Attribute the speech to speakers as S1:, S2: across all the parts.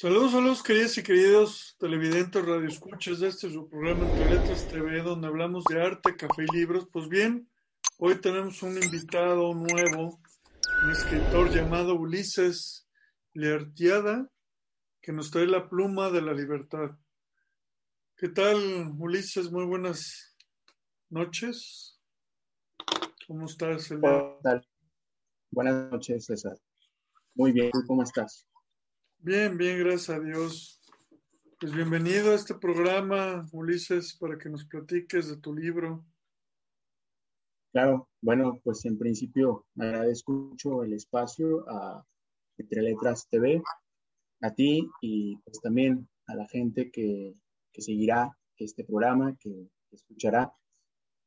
S1: Saludos, saludos, queridos y queridos televidentes, radioescuchas de este su programa Entre Letras TV, donde hablamos de arte, café y libros. Pues bien, hoy tenemos un invitado nuevo, un escritor llamado Ulises Leartiada, que nos trae la pluma de la libertad. ¿Qué tal, Ulises? Muy buenas noches. ¿Cómo estás? El
S2: Buenas noches, César. Muy bien, ¿cómo estás?
S1: Bien, bien, gracias a Dios. Pues bienvenido a este programa, Ulises, para que nos platiques de tu libro.
S2: Claro, bueno, pues en principio agradezco mucho el espacio a Entre Letras TV, a ti y pues también a la gente que, seguirá este programa, que, escuchará.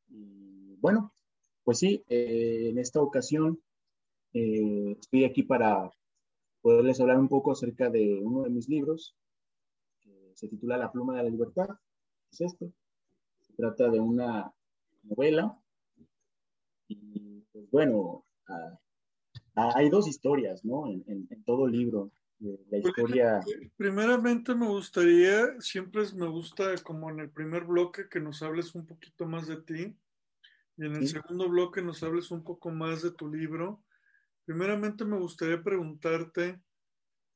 S2: Y bueno, pues sí, eh, en esta ocasión eh, estoy aquí para poderles hablar un poco acerca de uno de mis libros, que se titula La pluma de la libertad. Es este. Se trata de una novela. Y pues bueno, ah, ah, hay dos historias, ¿no? En, todo libro. La historia.
S1: Primeramente me gustaría, siempre me gusta como en el primer bloque que nos hables un poquito más de ti y en el segundo bloque nos hables un poco más de tu libro Primeramente me gustaría preguntarte,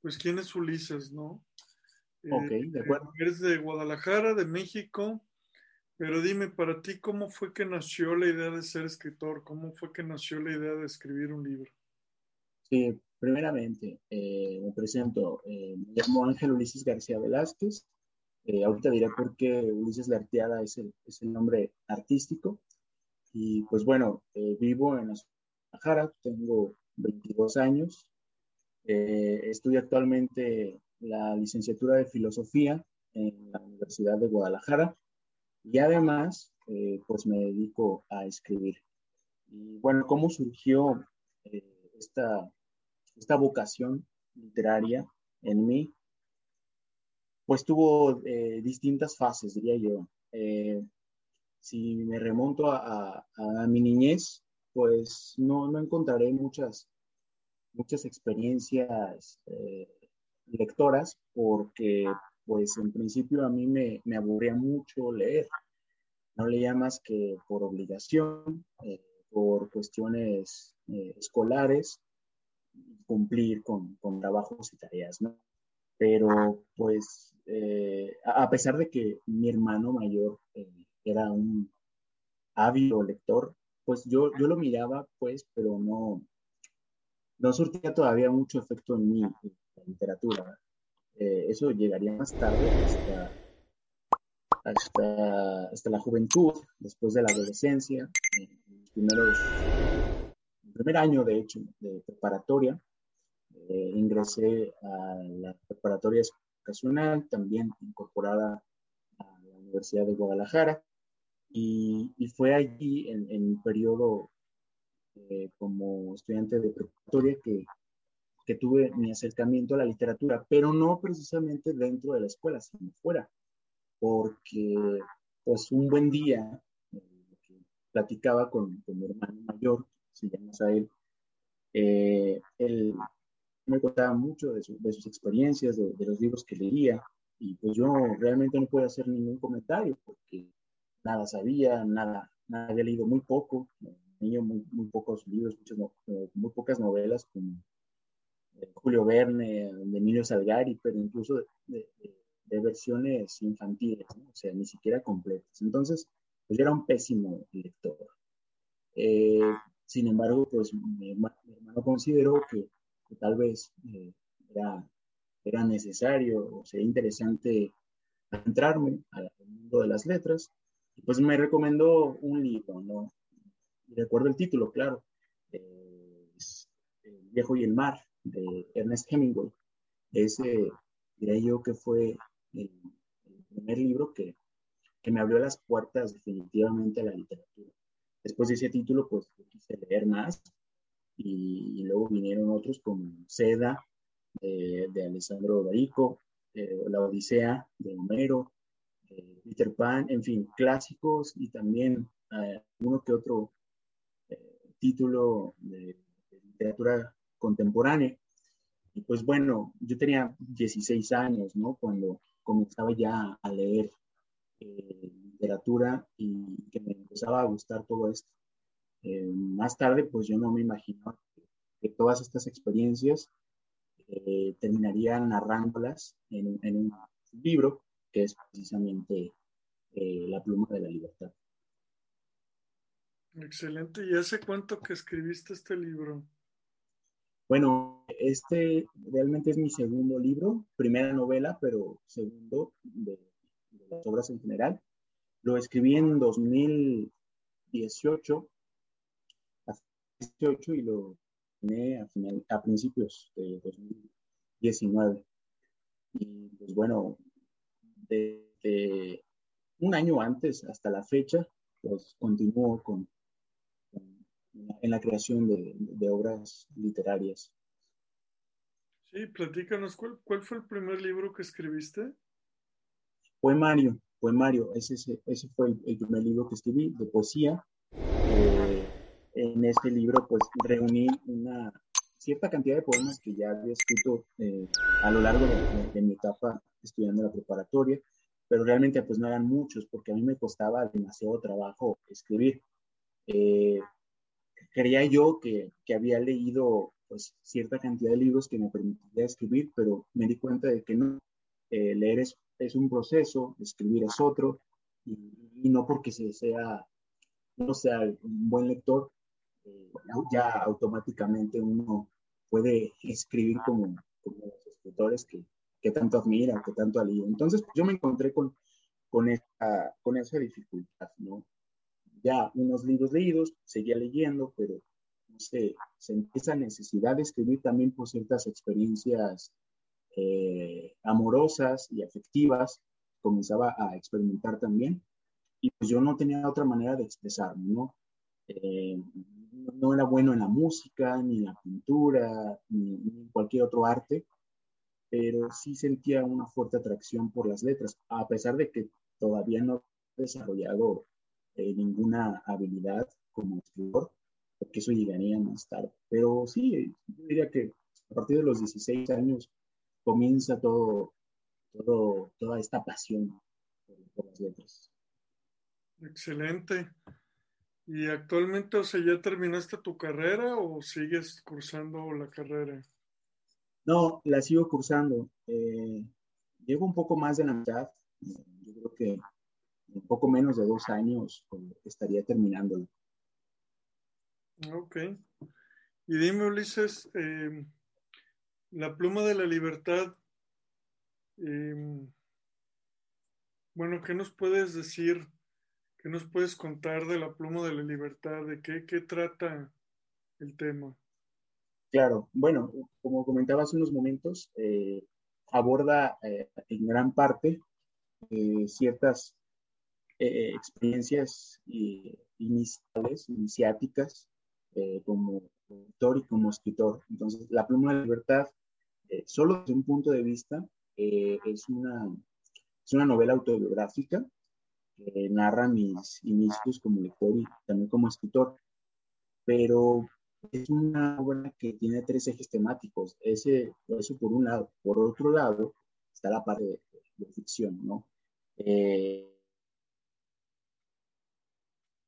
S1: pues, ¿quién es Ulises, no?
S2: Ok, de eh, acuerdo.
S1: Eres de Guadalajara, de México, pero dime, para ti, ¿cómo fue que nació la idea de ser escritor? ¿Cómo fue que nació la idea de escribir un libro?
S2: Sí, primeramente, eh, me presento. Eh, me llamo Ángel Ulises García Velázquez. ahorita diré por qué Ulises Larteada es el, es el nombre artístico. Y pues bueno, vivo en Guadalajara, tengo 22 años. Eh, estudio actualmente la licenciatura de Filosofía en la Universidad de Guadalajara y además eh, pues me dedico a escribir. Y bueno, ¿cómo surgió eh, esta, esta vocación literaria en mí? Pues tuvo distintas fases, diría yo. si me remonto a, a mi niñez, pues no, no encontraré muchas, muchas experiencias eh, lectoras porque pues en principio a mí me, me, aburría mucho leer. No leía más que por obligación, eh, por cuestiones eh, escolares, cumplir con, con, trabajos y tareas, ¿no? Pero pues a pesar de que mi hermano mayor era un ávido lector, pues yo, yo lo miraba, pues, pero no, no surtía todavía mucho efecto en mí, la literatura. Eh, eso llegaría más tarde, hasta, hasta, la juventud, después de la adolescencia, en los primeros, el primer año, de hecho, de preparatoria. Eh, ingresé a la preparatoria educacional, también incorporada a la Universidad de Guadalajara. Y, fue allí, en, en mi periodo eh, como estudiante de preparatoria, que, que tuve mi acercamiento a la literatura, pero no precisamente dentro de la escuela, sino fuera, porque pues un buen día eh, platicaba con, con, mi hermano mayor, si llamas a él, eh, él me contaba mucho de, de sus experiencias, de, de, los libros que leía, y pues yo realmente no puedo hacer ningún comentario porque nada sabía, nada, había leído muy poco, niño muy, muy pocos libros, eh, muy pocas novelas como eh, Julio Verne, de Emilio Salgari, pero incluso de, versiones infantiles, o sea, ni siquiera completas. Entonces, pues yo era un pésimo lector. Eh, sin embargo, pues mi hermano, consideró que, tal vez era, era necesario o sería interesante entrarme al mundo de las letras pues me recomendó un libro, ¿no? recuerdo el título, claro, El viejo y el mar, de Ernest Hemingway. Ese, diría yo que fue el, primer libro que, que, me abrió las puertas definitivamente a la literatura. Después de ese título, pues quise leer más y, luego vinieron otros como Seda, de Alessandro Barico, eh, La Odisea, de Homero, eh, Peter Pan, en fin, clásicos y también eh, uno que otro título de, literatura contemporánea. Y pues bueno, yo tenía 16 años, ¿no? Cuando comenzaba ya a leer eh, literatura y que me empezaba a gustar todo esto. Eh, más tarde, pues yo no me imaginaba que, todas estas experiencias eh, terminarían narrándolas en, un libro que es precisamente La pluma de la libertad.
S1: Excelente. ¿Y hace cuánto que escribiste este libro?
S2: Bueno, este realmente es mi segundo libro, primera novela, pero segundo de, las obras en general. Lo escribí en 2018, y lo terminé a, a principios de 2019. Y pues bueno, desde un año antes hasta la fecha, pues continúo con, en la creación de, obras literarias.
S1: Sí, platícanos, ¿cuál, ¿cuál, fue el primer libro que escribiste?
S2: Fue Mario, fue Mario, ese, ese fue el, primer libro que escribí de poesía. Eh, en este libro pues reuní una cierta cantidad de poemas que ya había escrito eh, a lo largo de, mi etapa estudiando la preparatoria, pero realmente pues no eran muchos porque a mí me costaba demasiado trabajo escribir. Eh, creía yo que, que, había leído pues cierta cantidad de libros que me permitía escribir, pero me di cuenta de que no. Eh, leer es, es, un proceso, escribir es otro, y, no porque se sea, no sea un buen lector, eh, ya automáticamente uno puede escribir como, como los escritores que, que tanto admira, que tanto leído. Entonces yo me encontré con, con, esa, con esa dificultad, ¿no? ya unos libros leídos, seguía leyendo, pero no sé, sentí esa necesidad de escribir también por ciertas experiencias eh, amorosas y afectivas, comenzaba a experimentar también, y pues yo no tenía otra manera de expresarme, ¿no? Eh, no era bueno en la música, ni en la pintura, ni, en cualquier otro arte, pero sí sentía una fuerte atracción por las letras, a pesar de que todavía no he desarrollado eh, ninguna habilidad como escritor, porque eso llegaría más tarde. Pero sí, yo diría que a partir de los 16 años comienza todo, toda esta pasión por, las letras.
S1: Excelente. ¿Y actualmente, o sea, ya terminaste tu carrera o sigues cursando la carrera?
S2: No, la sigo cursando. Eh, llevo un poco más de la mitad. Yo creo que un poco menos de dos años estaría terminándolo.
S1: Ok. Y dime, Ulises, em, la pluma de la libertad, em, bueno, ¿qué nos puedes decir? ¿Qué nos puedes contar de la pluma de la libertad? ¿De qué, qué trata el tema?
S2: Claro, bueno, como comentaba hace unos momentos, eh, aborda eh, en gran parte eh, ciertas experiencias iniciales, iniciáticas, como autor y como escritor. Entonces, La pluma de la libertad, solo desde un punto de vista, es, una, es una novela autobiográfica que narra mis inicios como lector y también como escritor, pero es una obra que tiene tres ejes temáticos. Ese, eso por un lado. Por otro lado, está la parte de, ficción, ¿no?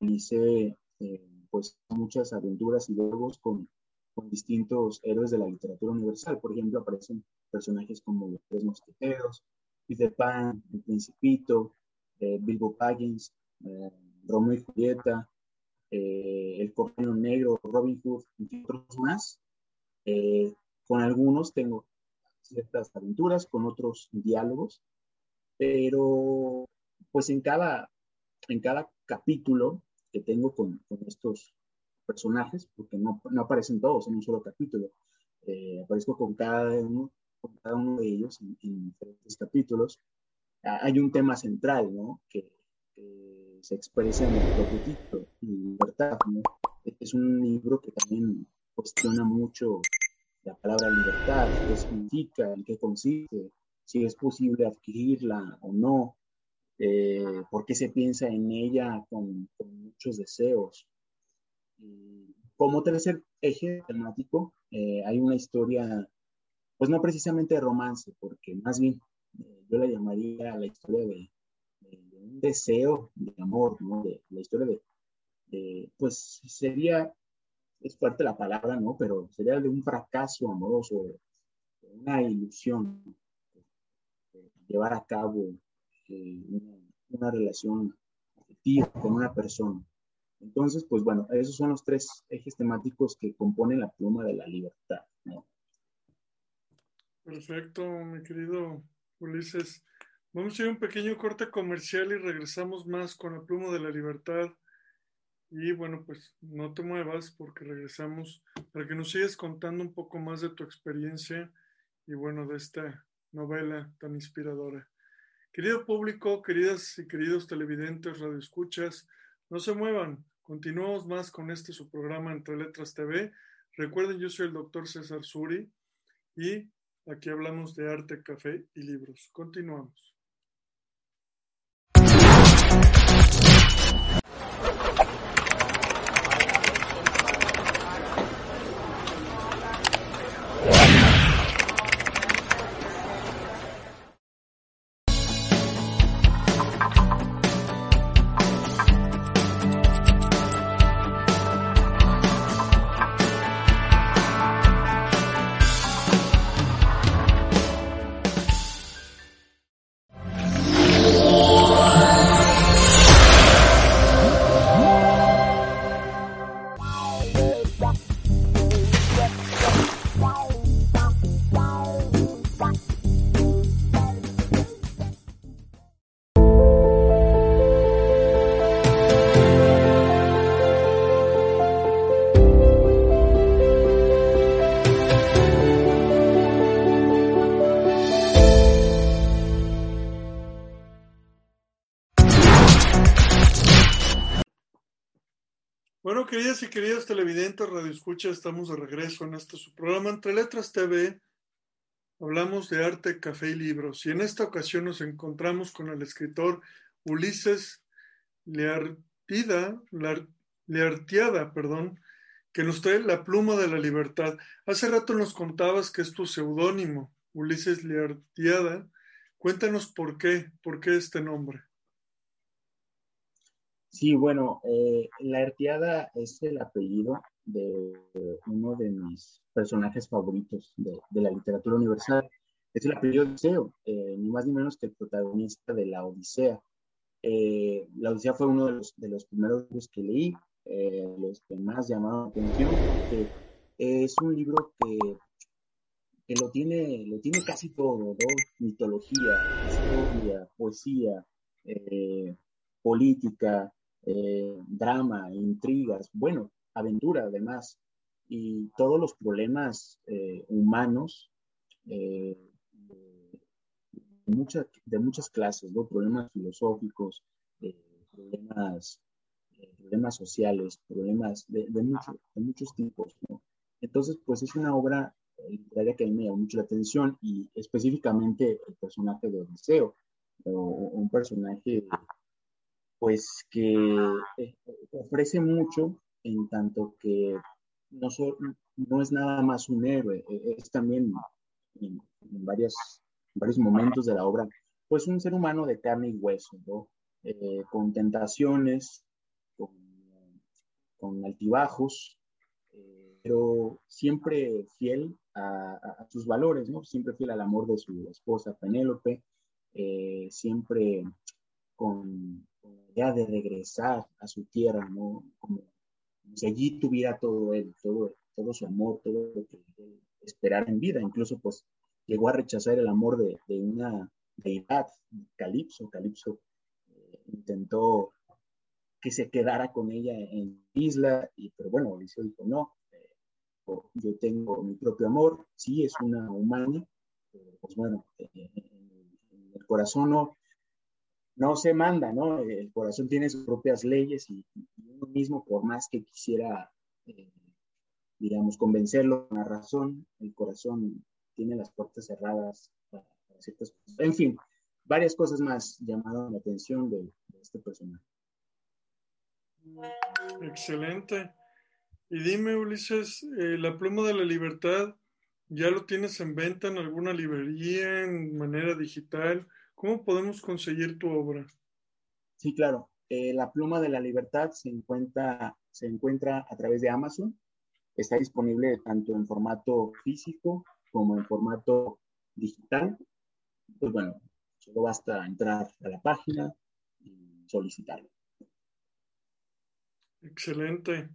S2: hice eh, pues muchas aventuras y juegos con, con, distintos héroes de la literatura universal. Por ejemplo, aparecen personajes como los Tres Mosqueteros, Peter Pan, El Principito, eh, Bilbo Baggins, eh, Romeo y Julieta, El Correo Negro, Robin Hood, y otros más. con algunos tengo ciertas aventuras, con otros diálogos, pero pues en cada, en cada capítulo que tengo con, con estos personajes, porque no, no, aparecen todos en un solo capítulo. Eh, aparezco con cada uno, con cada uno de ellos en, diferentes capítulos. Hay un tema central, ¿no? Que, se expresa en el propio libertad, ¿no? Es un libro que también cuestiona mucho la palabra libertad, qué significa, en qué consiste, si es posible adquirirla o no, eh, por qué se piensa en ella con, muchos deseos. como tercer eje temático, eh, hay una historia, pues no precisamente de romance, porque más bien eh, yo la llamaría la historia de, un deseo de amor, ¿no? De, la historia de, pues sería, es fuerte la palabra, ¿no? Pero sería de un fracaso amoroso, una ilusión, llevar a cabo eh, una, relación afectiva con una persona. Entonces, pues bueno, esos son los tres ejes temáticos que componen la pluma de la libertad.
S1: Perfecto, mi querido Ulises. Vamos a ir a un pequeño corte comercial y regresamos más con la pluma de la libertad. Y bueno, pues no te muevas porque regresamos para que nos sigas contando un poco más de tu experiencia y bueno, de esta novela tan inspiradora. Querido público, queridas y queridos televidentes, radioescuchas, no se muevan. Continuamos más con este su programa Entre Letras TV. Recuerden, yo soy el doctor César Suri y aquí hablamos de arte, café y libros. Continuamos. Queridas y queridos televidentes, Radio Escucha, estamos de regreso en este su programa Entre Letras TV. Hablamos de arte, café y libros. Y en esta ocasión nos encontramos con el escritor Ulises Leartida, Leartiada, perdón, que nos trae La pluma de la libertad. Hace rato nos contabas que es tu seudónimo, Ulises Leartiada. Cuéntanos por qué, por qué este nombre.
S2: Sí, bueno, eh, la Ertiada es el apellido de uno de mis personajes favoritos de, la literatura universal. Es el apellido de Odiseo, eh, ni más ni menos que el protagonista de la Odisea. Eh, la Odisea fue uno de los, de los primeros libros que leí, los que más llamaron la atención, porque es un libro que, que lo, tiene, lo tiene casi todo. Mitología, historia, poesía, política, eh, drama, intrigas, bueno, aventura además, y todos los problemas eh, humanos eh, de, muchas de muchas clases, ¿no? problemas filosóficos, problemas, problemas sociales, problemas de, de, de muchos tipos. ¿no? Entonces, pues es una obra literaria que a mí me llama mucho la atención y específicamente el personaje de Odiseo, un personaje pues que eh, ofrece mucho en tanto que no, no es nada más un héroe, e, es también en, varios momentos de la obra, pues un ser humano de carne y hueso. Eh, con tentaciones, con, altibajos, eh, pero siempre fiel a, sus valores, ¿no? Siempre fiel al amor de su esposa Penélope, siempre con, de regresar a su tierra, ¿no? Como, si allí tuviera todo él, todo, todo su amor, todo lo que él esperara en vida. Incluso, pues, llegó a rechazar el amor de, de una deidad, Calipso. Calipso eh, intentó que se quedara con ella en isla, y, pero bueno, Ulises dijo, no, eh, yo tengo mi propio amor, sí, es una humana, pues bueno, eh, el corazón no, no se manda, ¿no? El corazón tiene sus propias leyes y, uno mismo, por más que quisiera, eh, digamos, convencerlo con la razón, el corazón tiene las puertas cerradas para, ciertas cosas. En fin, varias cosas más llamaron la atención de, este personaje.
S1: Excelente. Y dime, Ulises, eh, la pluma de la libertad, ¿ya lo tienes en venta en alguna librería, en manera digital? ¿Cómo podemos conseguir tu obra?
S2: Sí, claro. Eh, la pluma de la libertad se encuentra, se encuentra a través de Amazon. Está disponible tanto en formato físico como en formato digital. Pues bueno, solo basta entrar a la página y solicitarlo.
S1: Excelente.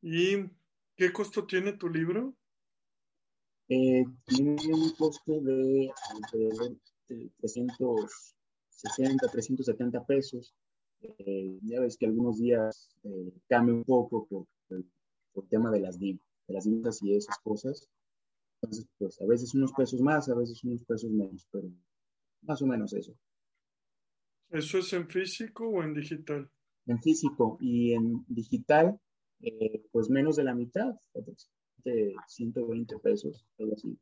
S1: ¿Y qué costo tiene tu libro?
S2: Eh, tiene un costo de alrededor 360, 370 pesos. Eh, ya ves que algunos días eh, cambia un poco por, el tema de las, de las divisas y esas cosas. Entonces, pues a veces unos pesos más, a veces unos pesos menos, pero más o menos eso.
S1: ¿Eso es en físico o en digital?
S2: En físico y en digital, eh, pues menos de la mitad, de 120 pesos, algo así.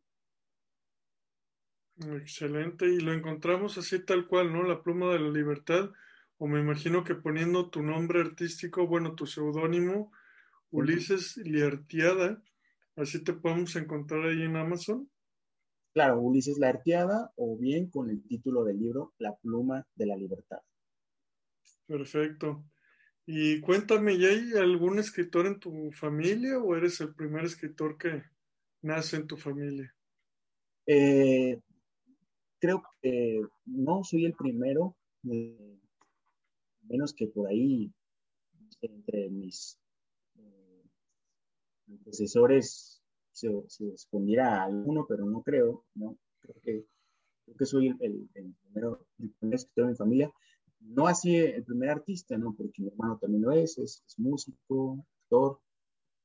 S1: Excelente, y lo encontramos así tal cual, ¿no? La pluma de la libertad, o me imagino que poniendo tu nombre artístico, bueno, tu seudónimo, Ulises Liartiada, así te podemos encontrar ahí en Amazon.
S2: Claro, Ulises Liartiada, o bien con el título del libro, La pluma de la libertad.
S1: Perfecto. Y cuéntame, ¿ya hay algún escritor en tu familia o eres el primer escritor que nace en tu familia?
S2: Eh, creo que no soy el primero, eh, menos que por ahí entre mis eh, antecesores se, se, escondiera alguno, pero no creo, ¿no? Creo que, creo que soy el, primero, el primer escritor de mi familia. No así el primer artista, ¿no? Porque mi hermano también lo es, es, músico, actor,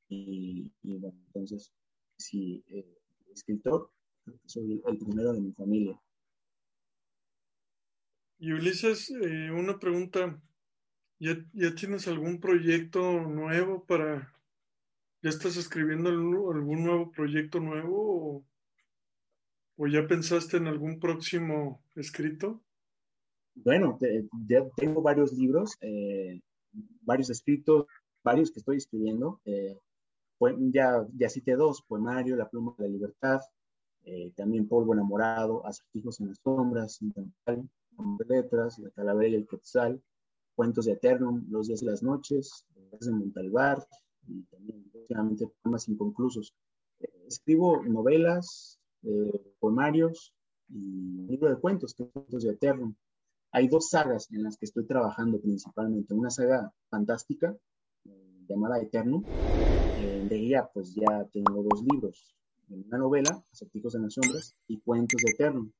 S2: y, bueno, entonces, sí, eh, escritor, creo que soy el primero de mi familia.
S1: Y Ulises, eh, una pregunta. ¿Ya, tienes algún proyecto nuevo para... ¿Ya estás escribiendo algún nuevo proyecto nuevo o, ya pensaste en algún próximo escrito?
S2: Bueno, ya tengo varios libros, eh, varios escritos, varios que estoy escribiendo. Eh, ya, ya cité dos, Poemario, La pluma de la libertad, también Polvo enamorado, Acertijos en las sombras, de letras, La Calavera y el Quetzal, Cuentos de Eternum, Los días y las noches, de Montalbar y también próximamente poemas inconclusos. Eh, escribo novelas, eh, poemarios y libro de cuentos, Cuentos de Eternum. Hay dos sagas en las que estoy trabajando principalmente. Una saga fantástica eh, llamada Eternum. de ella pues ya tengo dos libros. Una novela, Acertijos en las sombras, y Cuentos de Eternum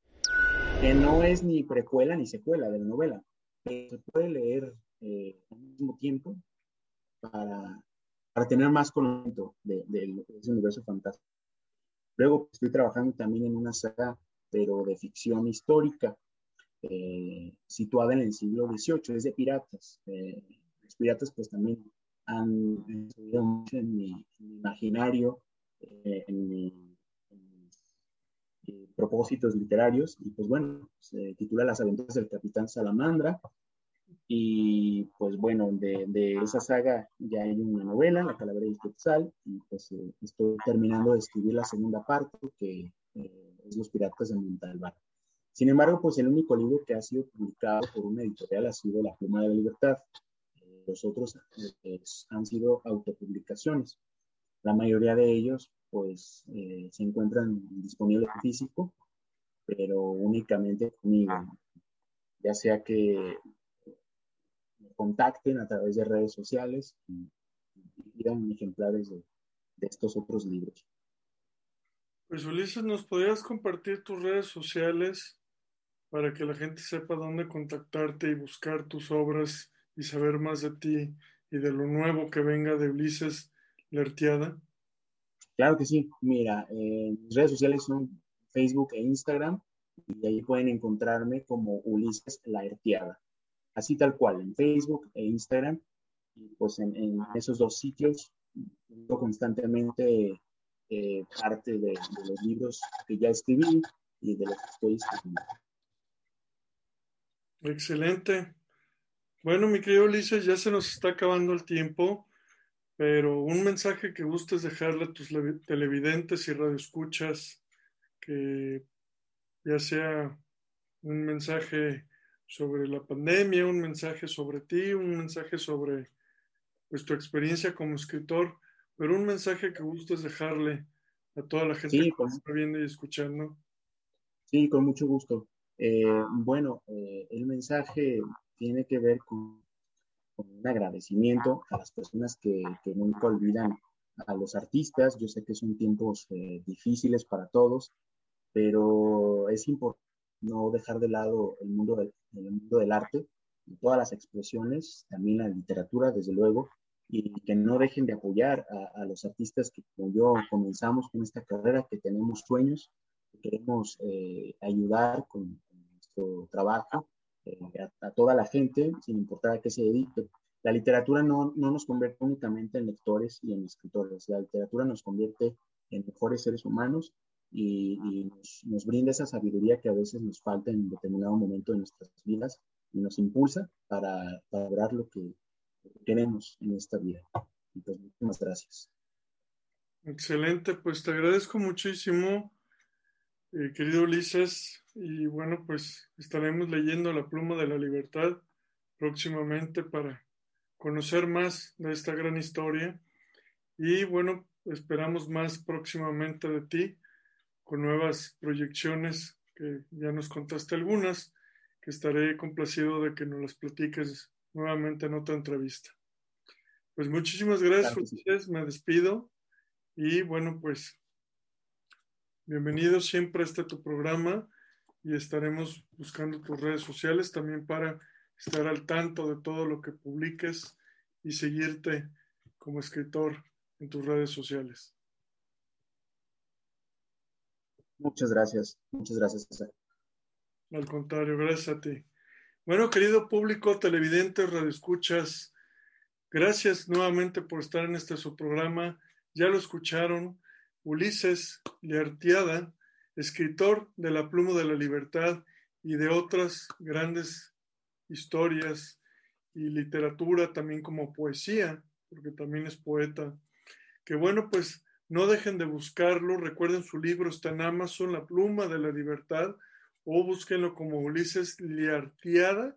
S2: que no es ni precuela ni secuela de la novela, se puede leer eh, al mismo tiempo para, para tener más conocimiento de, ese universo fantástico. Luego estoy trabajando también en una saga, pero de ficción histórica, eh, situada en el siglo XVIII, es de piratas. Eh, los piratas pues también han influido mucho en mi, imaginario, en mi propósitos literarios. Y pues bueno, se titula Las aventuras del capitán Salamandra. Y pues bueno, de, de esa saga ya hay una novela, La calavera y Quetzal, y pues eh, estoy terminando de escribir la segunda parte, que eh, es Los piratas de Montalbán. Sin embargo, pues el único libro que ha sido publicado por una editorial ha sido La pluma de la libertad. Eh, los otros han sido autopublicaciones. La mayoría de ellos pues eh, se encuentran disponibles en físico, pero únicamente conmigo, ya sea que me contacten a través de redes sociales y, pidan ejemplares de, estos otros libros.
S1: Pues Ulises, ¿nos podrías compartir tus redes sociales para que la gente sepa dónde contactarte y buscar tus obras y saber más de ti y de lo nuevo que venga de Ulises Lertiada?
S2: Claro que sí. Mira, eh, mis redes sociales son Facebook e Instagram y ahí pueden encontrarme como Ulises Lertiada. Así tal cual, en Facebook e Instagram. Y pues en, esos dos sitios constantemente eh, parte de, los libros que ya escribí y de los que estoy escribiendo.
S1: Excelente. Bueno, mi querido Ulises, ya se nos está acabando el tiempo, pero un mensaje que gustes dejarle a tus televidentes y radioescuchas, que ya sea un mensaje sobre la pandemia, un mensaje sobre ti, un mensaje sobre pues, tu experiencia como escritor, pero un mensaje que gustes dejarle a toda la gente que está viendo y escuchando.
S2: Sí, con mucho gusto. Eh, bueno, eh, el mensaje tiene que ver con, un agradecimiento a las personas que, nunca olvidan a los artistas. Yo sé que son tiempos eh, difíciles para todos, pero es importante no dejar de lado el mundo del, el mundo del arte, todas las expresiones, también la literatura, desde luego, y que no dejen de apoyar a, los artistas que como yo comenzamos con esta carrera, que tenemos sueños, que queremos ayudar con, nuestro trabajo eh, a, toda la gente, sin importar a qué se dedique. La literatura no, no nos convierte únicamente en lectores y en escritores, la literatura nos convierte en mejores seres humanos y, nos, nos, brinda esa sabiduría que a veces nos falta en determinado momento de nuestras vidas y nos impulsa para, para lograr lo que, queremos en esta vida. Entonces, muchas gracias.
S1: Excelente, pues te agradezco muchísimo eh, querido Ulises, y bueno, pues estaremos leyendo La pluma de la libertad próximamente para conocer más de esta gran historia. Y bueno, esperamos más próximamente de ti con nuevas proyecciones, que ya nos contaste algunas, que estaré complacido de que nos las platiques nuevamente en otra entrevista. Pues muchísimas gracias, Ulises, me despido y bueno, pues Bienvenido siempre a este tu programa y estaremos buscando tus redes sociales también para estar al tanto de todo lo que publiques y seguirte como escritor en tus redes sociales.
S2: Muchas gracias, muchas gracias.
S1: Al contrario, gracias a ti. Bueno, querido público, televidentes, radioescuchas, gracias nuevamente por estar en este su programa. Ya lo escucharon, Ulises Leartiada, escritor de La pluma de la libertad y de otras grandes historias y literatura, también como poesía, porque también es poeta. Que bueno, pues no dejen de buscarlo. Recuerden su libro está en Amazon, La pluma de la libertad, o búsquenlo como Ulises Liartiada,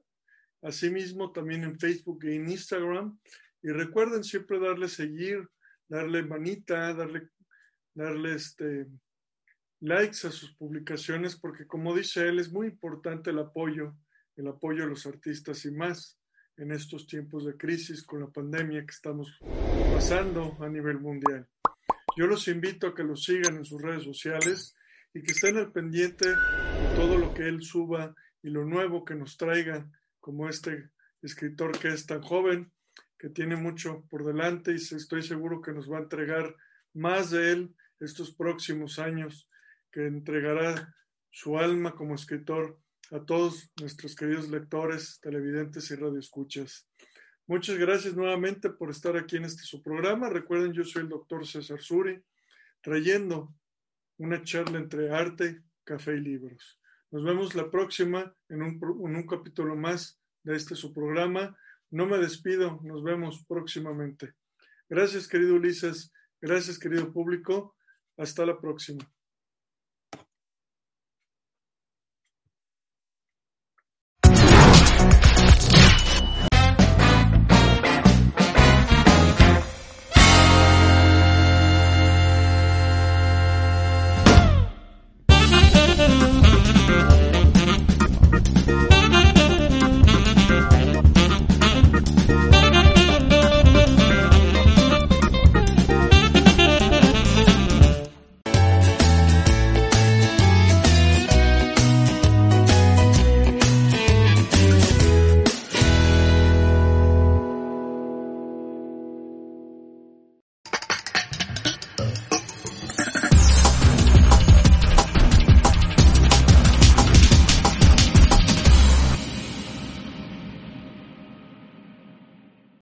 S1: asimismo también en Facebook e en Instagram. Y recuerden siempre darle seguir, darle manita, darle darle este, likes a sus publicaciones, porque como dice él, es muy importante el apoyo, el apoyo a los artistas y más en estos tiempos de crisis con la pandemia que estamos pasando a nivel mundial. Yo los invito a que lo sigan en sus redes sociales y que estén al pendiente de todo lo que él suba y lo nuevo que nos traiga, como este escritor que es tan joven, que tiene mucho por delante y estoy seguro que nos va a entregar más de él estos próximos años, que entregará su alma como escritor a todos nuestros queridos lectores, televidentes y radioescuchas. Muchas gracias nuevamente por estar aquí en este su programa. Recuerden, yo soy el doctor César Suri, trayendo una charla entre arte, café y libros. Nos vemos la próxima en un, en un capítulo más de este su programa. No me despido, nos vemos próximamente. Gracias, querido Ulises. Gracias, querido público. Hasta la próxima.